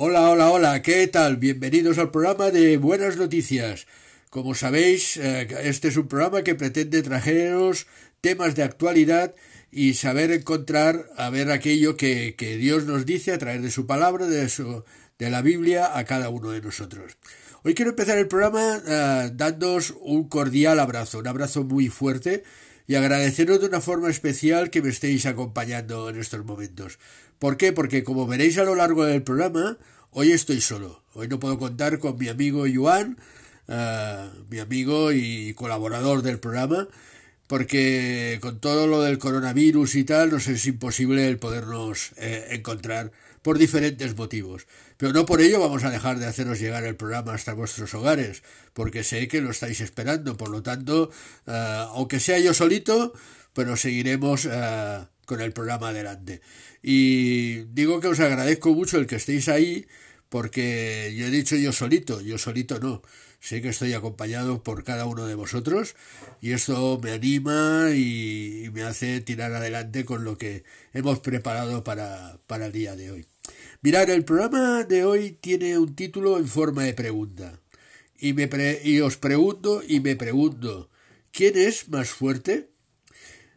Hola, hola, hola, ¿qué tal? Bienvenidos al programa de Buenas Noticias. Como sabéis, eh, este es un programa que pretende trajeros temas de actualidad y saber encontrar, a ver aquello que, Dios nos dice a través de su palabra, de, su, de la Biblia, a cada uno de nosotros. Hoy quiero empezar el programa uh, dándoos un cordial abrazo, un abrazo muy fuerte y agradeceros de una forma especial que me estéis acompañando en estos momentos. ¿Por qué? Porque como veréis a lo largo del programa, hoy estoy solo. Hoy no puedo contar con mi amigo Yuan, uh, mi amigo y colaborador del programa, porque con todo lo del coronavirus y tal nos es imposible el podernos eh, encontrar por diferentes motivos. Pero no por ello vamos a dejar de haceros llegar el programa hasta vuestros hogares, porque sé que lo estáis esperando. Por lo tanto, eh, aunque sea yo solito, pero seguiremos eh, con el programa adelante. Y digo que os agradezco mucho el que estéis ahí, porque yo he dicho yo solito, yo solito no sé que estoy acompañado por cada uno de vosotros y esto me anima y, me hace tirar adelante con lo que hemos preparado para, para el día de hoy. Mirad, el programa de hoy tiene un título en forma de pregunta. Y, me y os pregunto y me pregunto, ¿quién es más fuerte?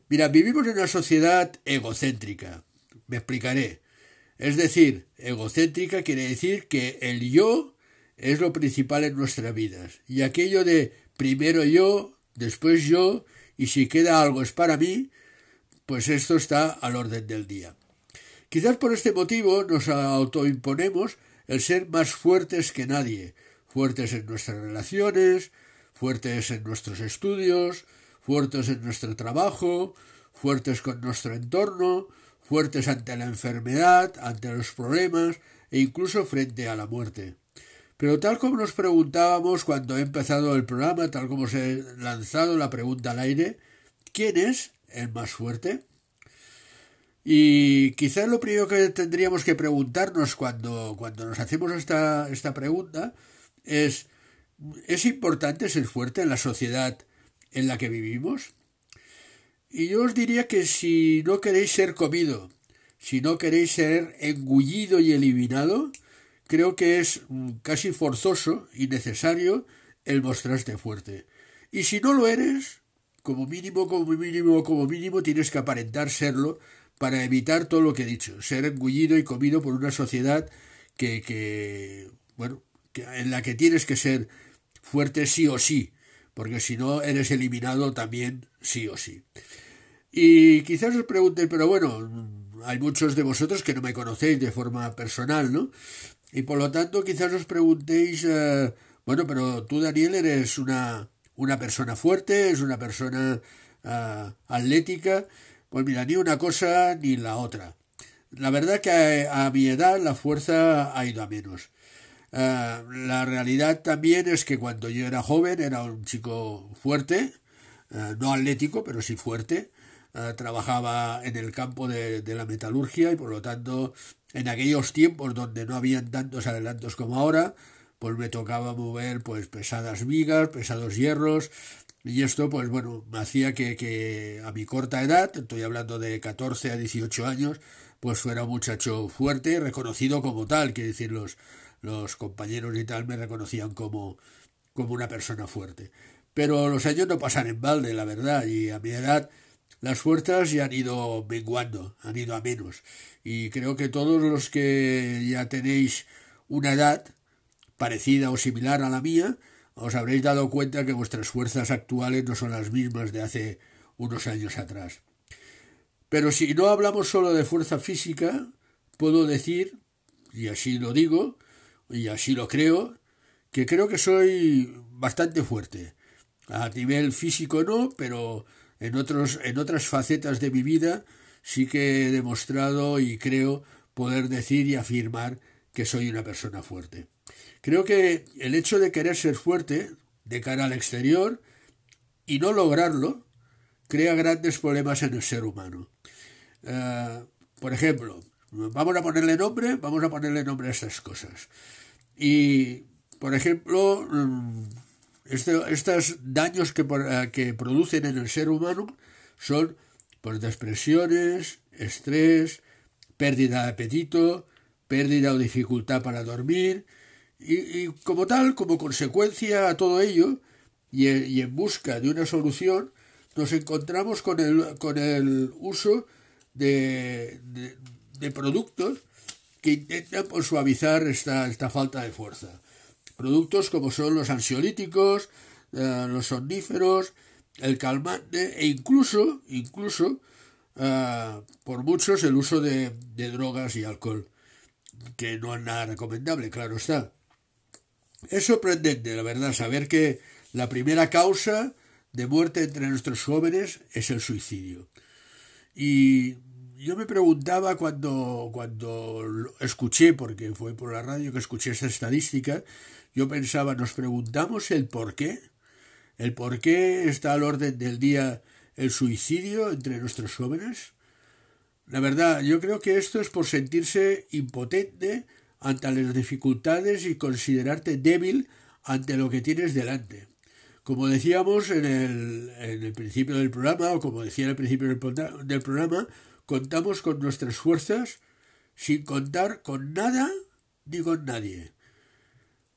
Mira, vivimos en una sociedad egocéntrica. Me explicaré. Es decir, egocéntrica quiere decir que el yo es lo principal en nuestras vidas. Y aquello de primero yo, después yo, y si queda algo es para mí, pues esto está al orden del día. Quizás por este motivo nos autoimponemos el ser más fuertes que nadie, fuertes en nuestras relaciones, fuertes en nuestros estudios, fuertes en nuestro trabajo, fuertes con nuestro entorno, fuertes ante la enfermedad, ante los problemas e incluso frente a la muerte. Pero tal como nos preguntábamos cuando he empezado el programa, tal como se ha lanzado la pregunta al aire, ¿quién es el más fuerte? Y quizás lo primero que tendríamos que preguntarnos cuando, cuando nos hacemos esta, esta pregunta es, ¿es importante ser fuerte en la sociedad en la que vivimos? Y yo os diría que si no queréis ser comido, si no queréis ser engullido y eliminado, creo que es mm, casi forzoso y necesario el mostrarte fuerte. Y si no lo eres, como mínimo, como mínimo, como mínimo, tienes que aparentar serlo para evitar todo lo que he dicho, ser engullido y comido por una sociedad que, que bueno, que, en la que tienes que ser fuerte sí o sí, porque si no eres eliminado también sí o sí. Y quizás os pregunten, pero bueno, hay muchos de vosotros que no me conocéis de forma personal, ¿no? Y por lo tanto, quizás os preguntéis, eh, bueno, pero tú, Daniel, eres una, una persona fuerte, es una persona uh, atlética. Pues mira, ni una cosa ni la otra. La verdad que a, mi edad la fuerza ha ido a menos. Uh, la realidad también es que cuando yo era joven era un chico fuerte, uh, no atlético, pero sí fuerte. trabajaba en el campo de, de, la metalurgia y por lo tanto en aquellos tiempos donde no habían tantos adelantos como ahora, pues me tocaba mover pues pesadas vigas, pesados hierros, y esto pues bueno, me hacía que, que a mi corta edad, estoy hablando de 14 a 18 años, pues fuera un muchacho fuerte, reconocido como tal, quiere decir los, los compañeros y tal me reconocían como, como una persona fuerte. Pero los años no pasan en balde, la verdad, y a mi edad las fuerzas ya han ido menguando, han ido a menos. Y creo que todos los que ya tenéis una edad parecida o similar a la mía, os habréis dado cuenta que vuestras fuerzas actuales no son las mismas de hace unos años atrás. Pero si no hablamos solo de fuerza física, puedo decir, y así lo digo, y así lo creo, que creo que soy bastante fuerte. A nivel físico no, pero en, otros, en otras facetas de mi vida sí que he demostrado y creo poder decir y afirmar que soy una persona fuerte. Creo que el hecho de querer ser fuerte de cara al exterior y no lograrlo crea grandes problemas en el ser humano. Eh, por ejemplo, vamos a ponerle nombre, vamos a ponerle nombre a estas cosas. Y, por ejemplo, mm, estos daños que, eh, que, producen en el ser humano son pues, depresiones, estrés, pérdida de apetito, pérdida o dificultad para dormir, y, como tal, como consecuencia a todo ello, y, en busca de una solución, nos encontramos con el, con el uso de, de, productos que intentan pues, suavizar esta, esta falta de fuerza. Productos como son los ansiolíticos, eh, los somníferos, el calmante e incluso, incluso eh, por muchos el uso de, drogas y alcohol, que no es nada recomendable, claro está. Es sorprendente, la verdad, saber que la primera causa de muerte entre nuestros jóvenes es el suicidio. Y yo me preguntaba cuando, cuando escuché, porque fue por la radio que escuché esa estadística, yo pensaba, nos preguntamos el por qué, el por qué está al orden del día el suicidio entre nuestros jóvenes. La verdad, yo creo que esto es por sentirse impotente ante las dificultades y considerarte débil ante lo que tienes delante. Como decíamos en el, principio del programa, o como decía en el principio del, del programa, contamos con nuestras fuerzas sin contar con nada ni con nadie.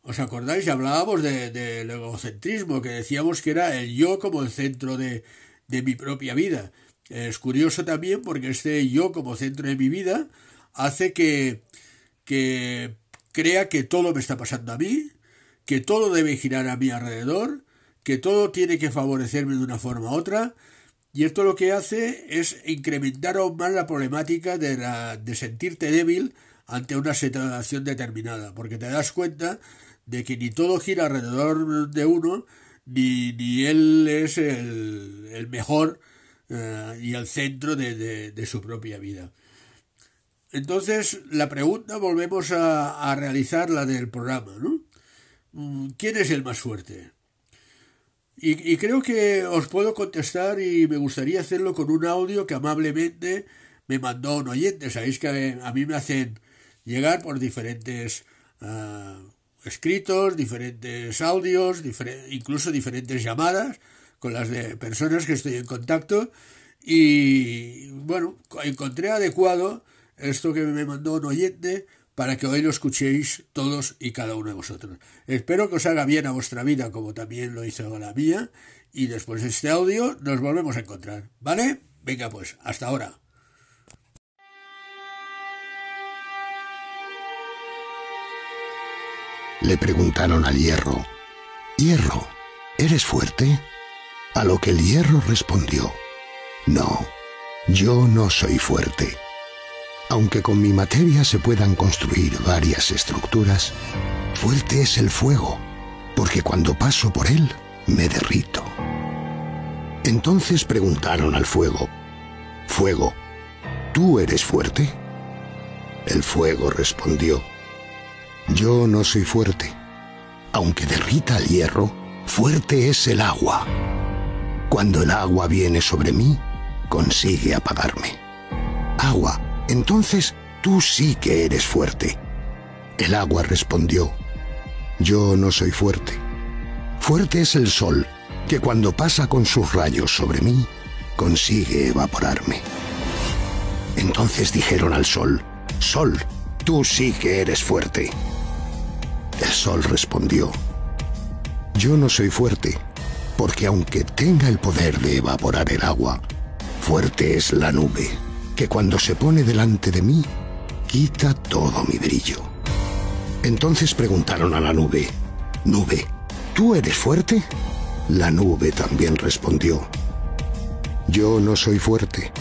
¿Os acordáis? Hablábamos del de, egocentrismo, que decíamos que era el yo como el centro de, de mi propia vida. Es curioso también porque este yo como centro de mi vida hace que, que crea que todo me está pasando a mí, que todo debe girar a mi alrededor, que todo tiene que favorecerme de una forma u otra, y esto lo que hace es incrementar aún más la problemática de, la, de sentirte débil ante una situación determinada, porque te das cuenta de que ni todo gira alrededor de uno, ni, ni él es el, el mejor eh, y el centro de, de, su propia vida. Entonces, la pregunta volvemos a, a realizar la del programa, ¿no? Mm, ¿Quién es el más fuerte? Y, y, creo que os puedo contestar y me gustaría hacerlo con un audio que amablemente me mandó un oyente. Sabéis que a mí me hacen llegar por diferentes uh, escritos, diferentes audios, incluso diferentes llamadas con las de personas que estoy en contacto y bueno, encontré adecuado esto que me mandó un oyente para que hoy lo escuchéis todos y cada uno de vosotros. Espero que os haga bien a vuestra vida como también lo hizo la mía y después de este audio nos volvemos a encontrar. ¿Vale? Venga pues, hasta ahora. Le preguntaron al hierro, Hierro, ¿eres fuerte? A lo que el hierro respondió, No, yo no soy fuerte. Aunque con mi materia se puedan construir varias estructuras, fuerte es el fuego, porque cuando paso por él me derrito. Entonces preguntaron al fuego, Fuego, ¿tú eres fuerte? El fuego respondió, yo no soy fuerte. Aunque derrita el hierro, fuerte es el agua. Cuando el agua viene sobre mí, consigue apagarme. Agua, entonces tú sí que eres fuerte. El agua respondió, yo no soy fuerte. Fuerte es el sol, que cuando pasa con sus rayos sobre mí, consigue evaporarme. Entonces dijeron al sol, Sol, tú sí que eres fuerte. El sol respondió, Yo no soy fuerte, porque aunque tenga el poder de evaporar el agua, fuerte es la nube, que cuando se pone delante de mí, quita todo mi brillo. Entonces preguntaron a la nube, Nube, ¿tú eres fuerte? La nube también respondió, Yo no soy fuerte.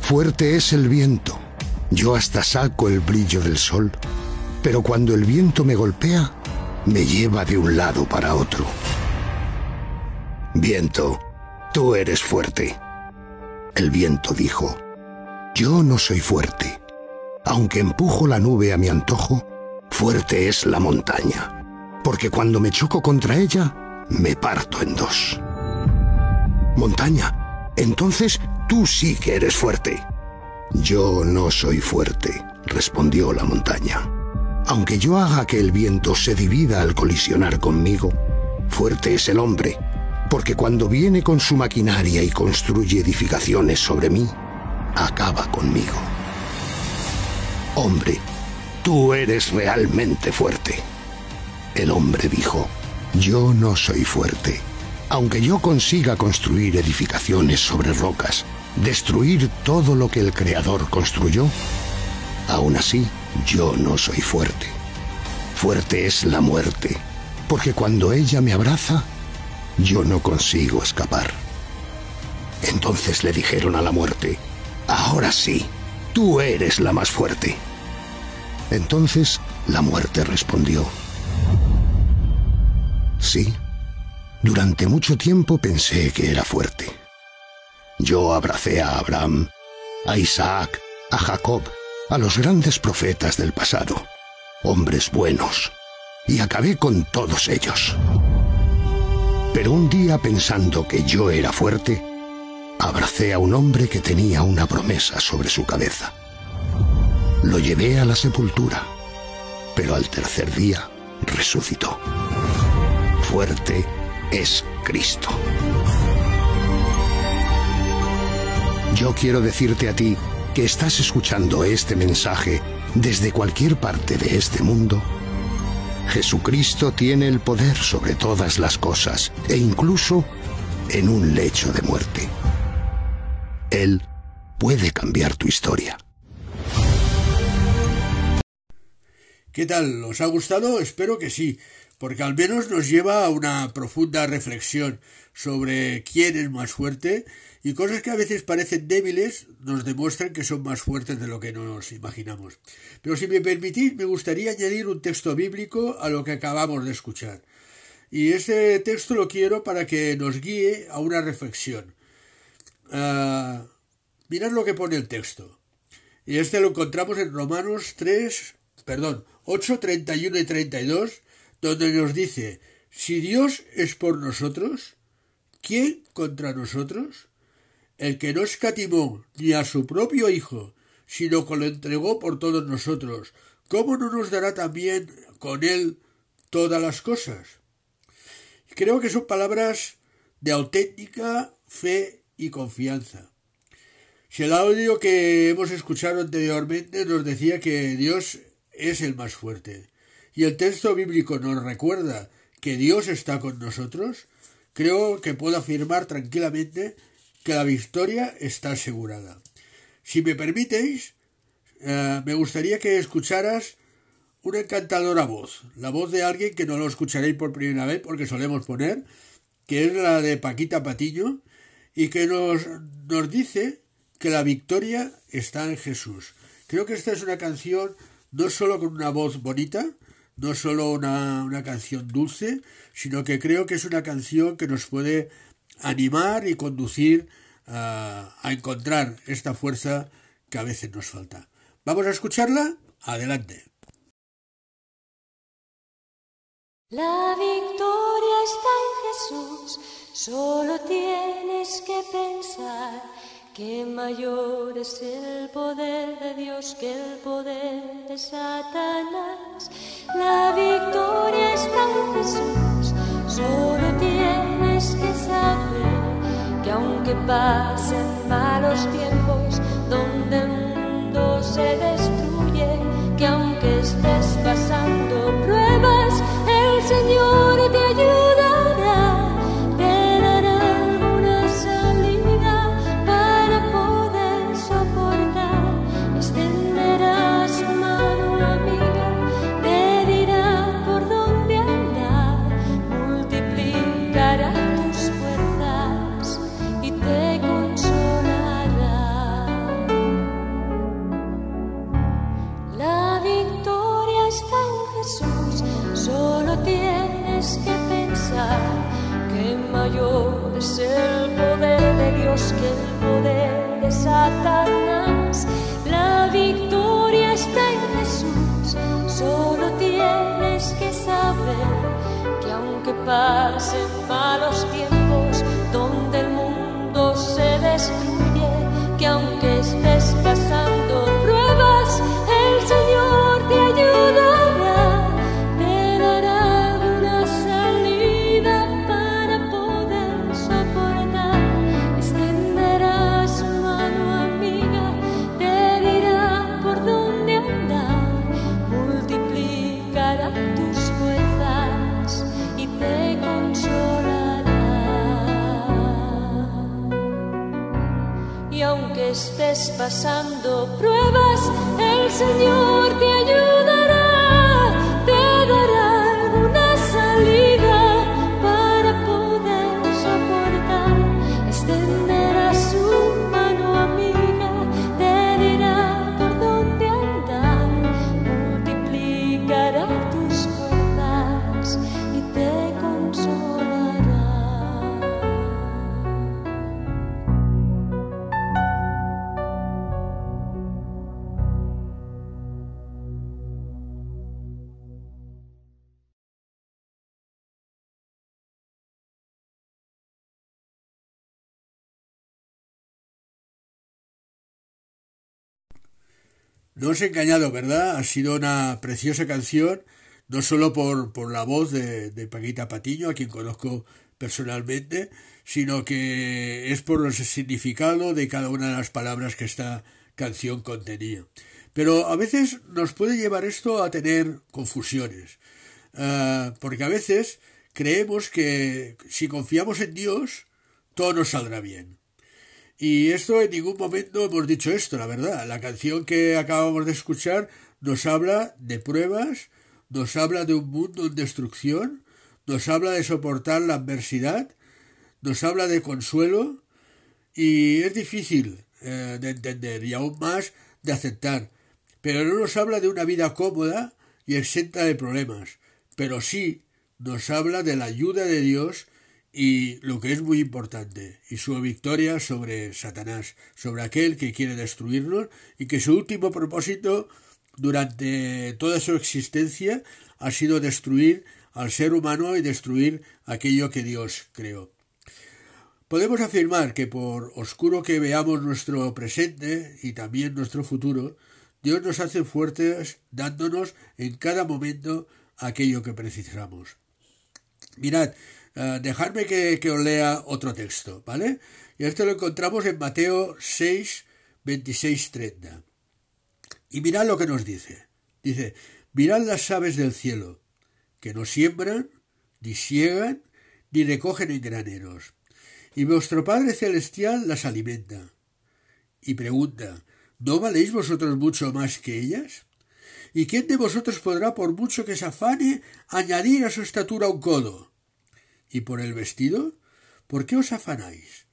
Fuerte es el viento. Yo hasta saco el brillo del sol pero cuando el viento me golpea, me lleva de un lado para otro. Viento, tú eres fuerte. El viento dijo, yo no soy fuerte. Aunque empujo la nube a mi antojo, fuerte es la montaña, porque cuando me choco contra ella, me parto en dos. Montaña, entonces tú sí que eres fuerte. Yo no soy fuerte, respondió la montaña. Aunque yo haga que el viento se divida al colisionar conmigo, fuerte es el hombre, porque cuando viene con su maquinaria y construye edificaciones sobre mí, acaba conmigo. Hombre, tú eres realmente fuerte. El hombre dijo, yo no soy fuerte. Aunque yo consiga construir edificaciones sobre rocas, destruir todo lo que el Creador construyó, aún así yo no soy fuerte. Fuerte es la muerte, porque cuando ella me abraza, yo no consigo escapar. Entonces le dijeron a la muerte, ahora sí, tú eres la más fuerte. Entonces la muerte respondió, sí, durante mucho tiempo pensé que era fuerte. Yo abracé a Abraham, a Isaac, a Jacob, a los grandes profetas del pasado, hombres buenos, y acabé con todos ellos. Pero un día pensando que yo era fuerte, abracé a un hombre que tenía una promesa sobre su cabeza. Lo llevé a la sepultura, pero al tercer día resucitó. Fuerte es Cristo. Yo quiero decirte a ti que estás escuchando este mensaje desde cualquier parte de este mundo. Jesucristo tiene el poder sobre todas las cosas e incluso en un lecho de muerte. Él puede cambiar tu historia. ¿Qué tal? ¿Os ha gustado? Espero que sí, porque al menos nos lleva a una profunda reflexión sobre quién es más fuerte y cosas que a veces parecen débiles nos demuestran que son más fuertes de lo que nos imaginamos. Pero si me permitís, me gustaría añadir un texto bíblico a lo que acabamos de escuchar. Y este texto lo quiero para que nos guíe a una reflexión. Uh, mirad lo que pone el texto. Y este lo encontramos en Romanos 3, perdón, 8, 31 y 32, donde nos dice, si Dios es por nosotros, ¿quién contra nosotros? El que no escatimó ni a su propio Hijo, sino que lo entregó por todos nosotros, ¿cómo no nos dará también con él todas las cosas? Creo que son palabras de auténtica fe y confianza. Si el audio que hemos escuchado anteriormente nos decía que Dios es el más fuerte, y el texto bíblico nos recuerda que Dios está con nosotros, creo que puedo afirmar tranquilamente que la victoria está asegurada. Si me permitéis, eh, me gustaría que escucharas una encantadora voz, la voz de alguien que no lo escucharéis por primera vez porque solemos poner, que es la de Paquita Patiño, y que nos, nos dice que la victoria está en Jesús. Creo que esta es una canción no solo con una voz bonita, no solo una, una canción dulce, sino que creo que es una canción que nos puede animar y conducir a, a encontrar esta fuerza que a veces nos falta. ¿Vamos a escucharla? Adelante. La victoria está en Jesús, solo tienes que pensar que mayor es el poder de Dios que el poder de Satanás. La victoria está en Jesús, solo tienes que saber que aunque pasen malos tiempos donde el mundo se destruye, que aunque estés pasando pruebas, el Señor No os he engañado, ¿verdad? Ha sido una preciosa canción, no solo por, por la voz de, de Paquita Patiño, a quien conozco personalmente, sino que es por el significado de cada una de las palabras que esta canción contenía. Pero a veces nos puede llevar esto a tener confusiones, Ah, porque a veces creemos que si confiamos en Dios, todo nos saldrá bien. Y esto en ningún momento hemos dicho esto, la verdad. La canción que acabamos de escuchar nos habla de pruebas, nos habla de un mundo en destrucción, nos habla de soportar la adversidad, nos habla de consuelo y es difícil eh, de entender y aún más de aceptar. Pero no nos habla de una vida cómoda y exenta de problemas, pero sí nos habla de la ayuda de Dios y lo que es muy importante, y su victoria sobre Satanás, sobre aquel que quiere destruirnos y que su último propósito durante toda su existencia ha sido destruir al ser humano y destruir aquello que Dios creó. Podemos afirmar que por oscuro que veamos nuestro presente y también nuestro futuro, Dios nos hace fuertes dándonos en cada momento aquello que precisamos. Mirad, uh, dejadme que, que, os lea otro texto, ¿vale? Y este lo encontramos en Mateo 6, 26, 30. Y mirad lo que nos dice. Dice, mirad las aves del cielo, que no siembran, ni siegan, ni recogen en graneros. Y vuestro Padre Celestial las alimenta. Y pregunta, ¿no valéis vosotros mucho más que ellas? ¿Y quién de vosotros podrá, por mucho que se afane, añadir a su estatura un codo? ¿Y por el vestido? ¿Por qué os afanáis?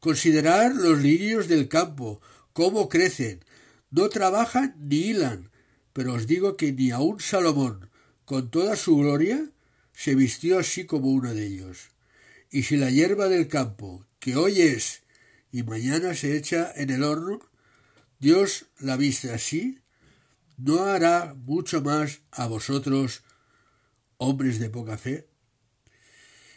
Considerad los lirios del campo, cómo crecen, no trabajan ni hilan, pero os digo que ni aun Salomón, con toda su gloria, se vistió así como uno de ellos. Y si la hierba del campo, que hoy es y mañana se echa en el horno, Dios la viste así, ¿no hará mucho más a vosotros, hombres de poca fe?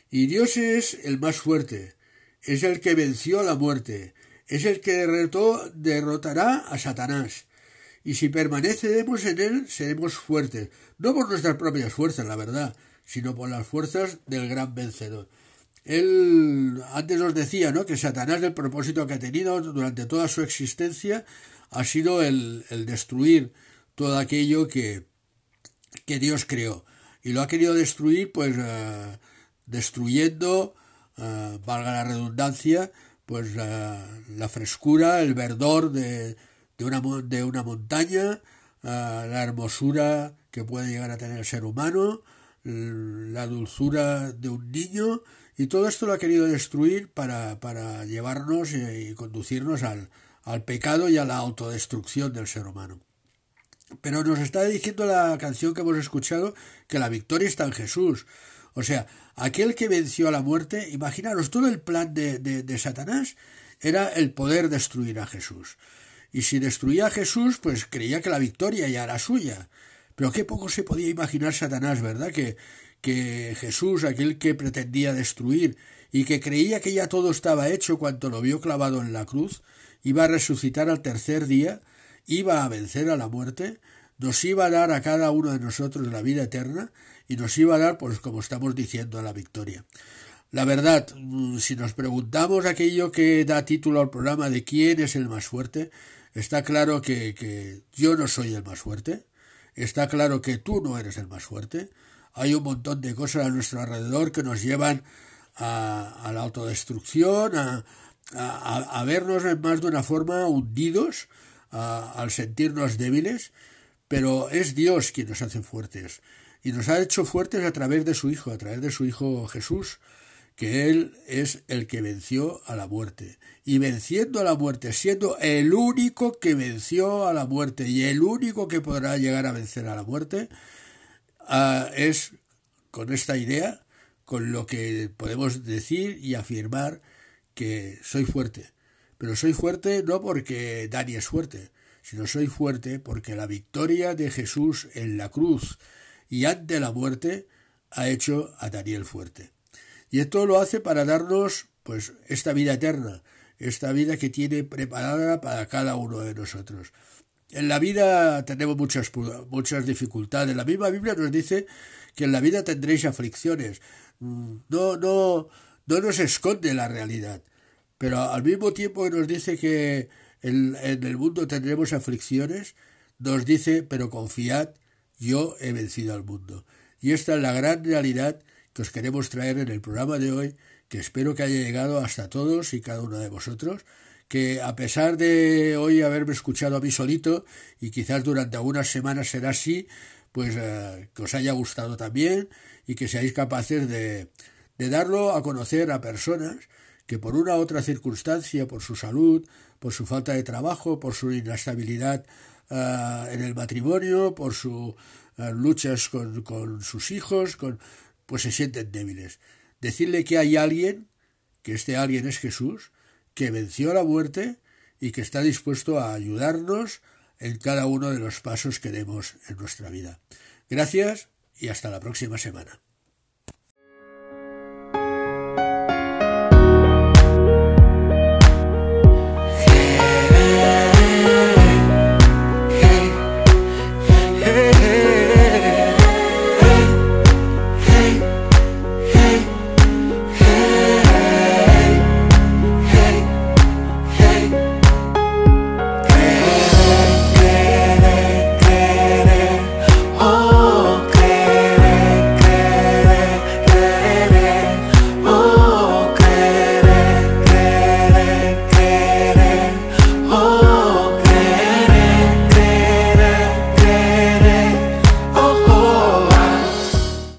Y Dios es el más fuerte, es el que venció a la muerte, es el que derrotó, derrotará a Satanás. Y si permanecemos en él, seremos fuertes, no por nuestras propias fuerzas, la verdad, sino por las fuerzas del gran vencedor. Él antes nos decía, ¿no? que Satanás el propósito que ha tenido durante toda su existencia ha sido el, el destruir todo aquello que, que Dios creó. Y lo ha querido destruir, pues, uh, destruyendo, uh, valga la redundancia, pues uh, la frescura, el verdor de, de, una, de una montaña, la hermosura que puede llegar a tener el ser humano, la dulzura de un niño, y todo esto lo ha querido destruir para, para llevarnos y, y conducirnos al, al pecado y a la autodestrucción del ser humano. Pero nos está diciendo la canción que hemos escuchado que la victoria está en Jesús. O sea, aquel que venció a la muerte, imaginaros, todo el plan de, de, Satanás era el poder destruir a Jesús. Y si destruía a Jesús, pues creía que la victoria ya era suya. Pero qué poco se podía imaginar Satanás, ¿verdad? Que, que Jesús, aquel que pretendía destruir y que creía que ya todo estaba hecho cuando lo vio clavado en la cruz, iba a resucitar al tercer día, iba a vencer a la muerte, nos iba a dar a cada uno de nosotros la vida eterna y nos iba a dar, pues como estamos diciendo, la victoria. La verdad, si nos preguntamos aquello que da título al programa de quién es el más fuerte, está claro que, yo no soy el más fuerte, está claro que tú no eres el más fuerte, hay un montón de cosas a nuestro alrededor que nos llevan a, la autodestrucción, a, a, vernos en más de una forma hundidos al sentirnos débiles, pero es Dios quien nos hace fuertes y nos ha hecho fuertes a través de su Hijo, a través de su Hijo Jesús, que Él es el que venció a la muerte. Y venciendo a la muerte, siendo el único que venció a la muerte y el único que podrá llegar a vencer a la muerte, ah, es con esta idea con lo que podemos decir y afirmar que soy fuerte. Pero soy fuerte no porque Dani es fuerte, sino soy fuerte porque la victoria de Jesús en la cruz y ante la muerte ha hecho a Daniel fuerte. Y esto lo hace para darnos pues esta vida eterna, esta vida que tiene preparada para cada uno de nosotros. En la vida tenemos muchas, muchas dificultades. La misma Biblia nos dice que en la vida tendréis aflicciones. Mm, no, no, no nos esconde la realidad. Pero al mismo tiempo que nos dice que en, en el mundo tendremos aflicciones, nos dice, pero confiad, yo he vencido al mundo. Y esta es la gran realidad que os queremos traer en el programa de hoy, que espero que haya llegado hasta todos y cada uno de vosotros que a pesar de hoy haberme escuchado a mí solito y quizás durante algunas semanas será así, pues eh, que os haya gustado también y que seáis capaces de, de darlo a conocer a personas que por una u otra circunstancia, por su salud, por su falta de trabajo, por su inestabilidad eh, en el matrimonio, por sus eh, luchas con, con sus hijos, con, pues se sienten débiles. Decirle que hay alguien, que este alguien es Jesús, que venció la muerte y que está dispuesto a ayudarnos en cada uno de los pasos que demos en nuestra vida. Gracias y hasta la próxima semana.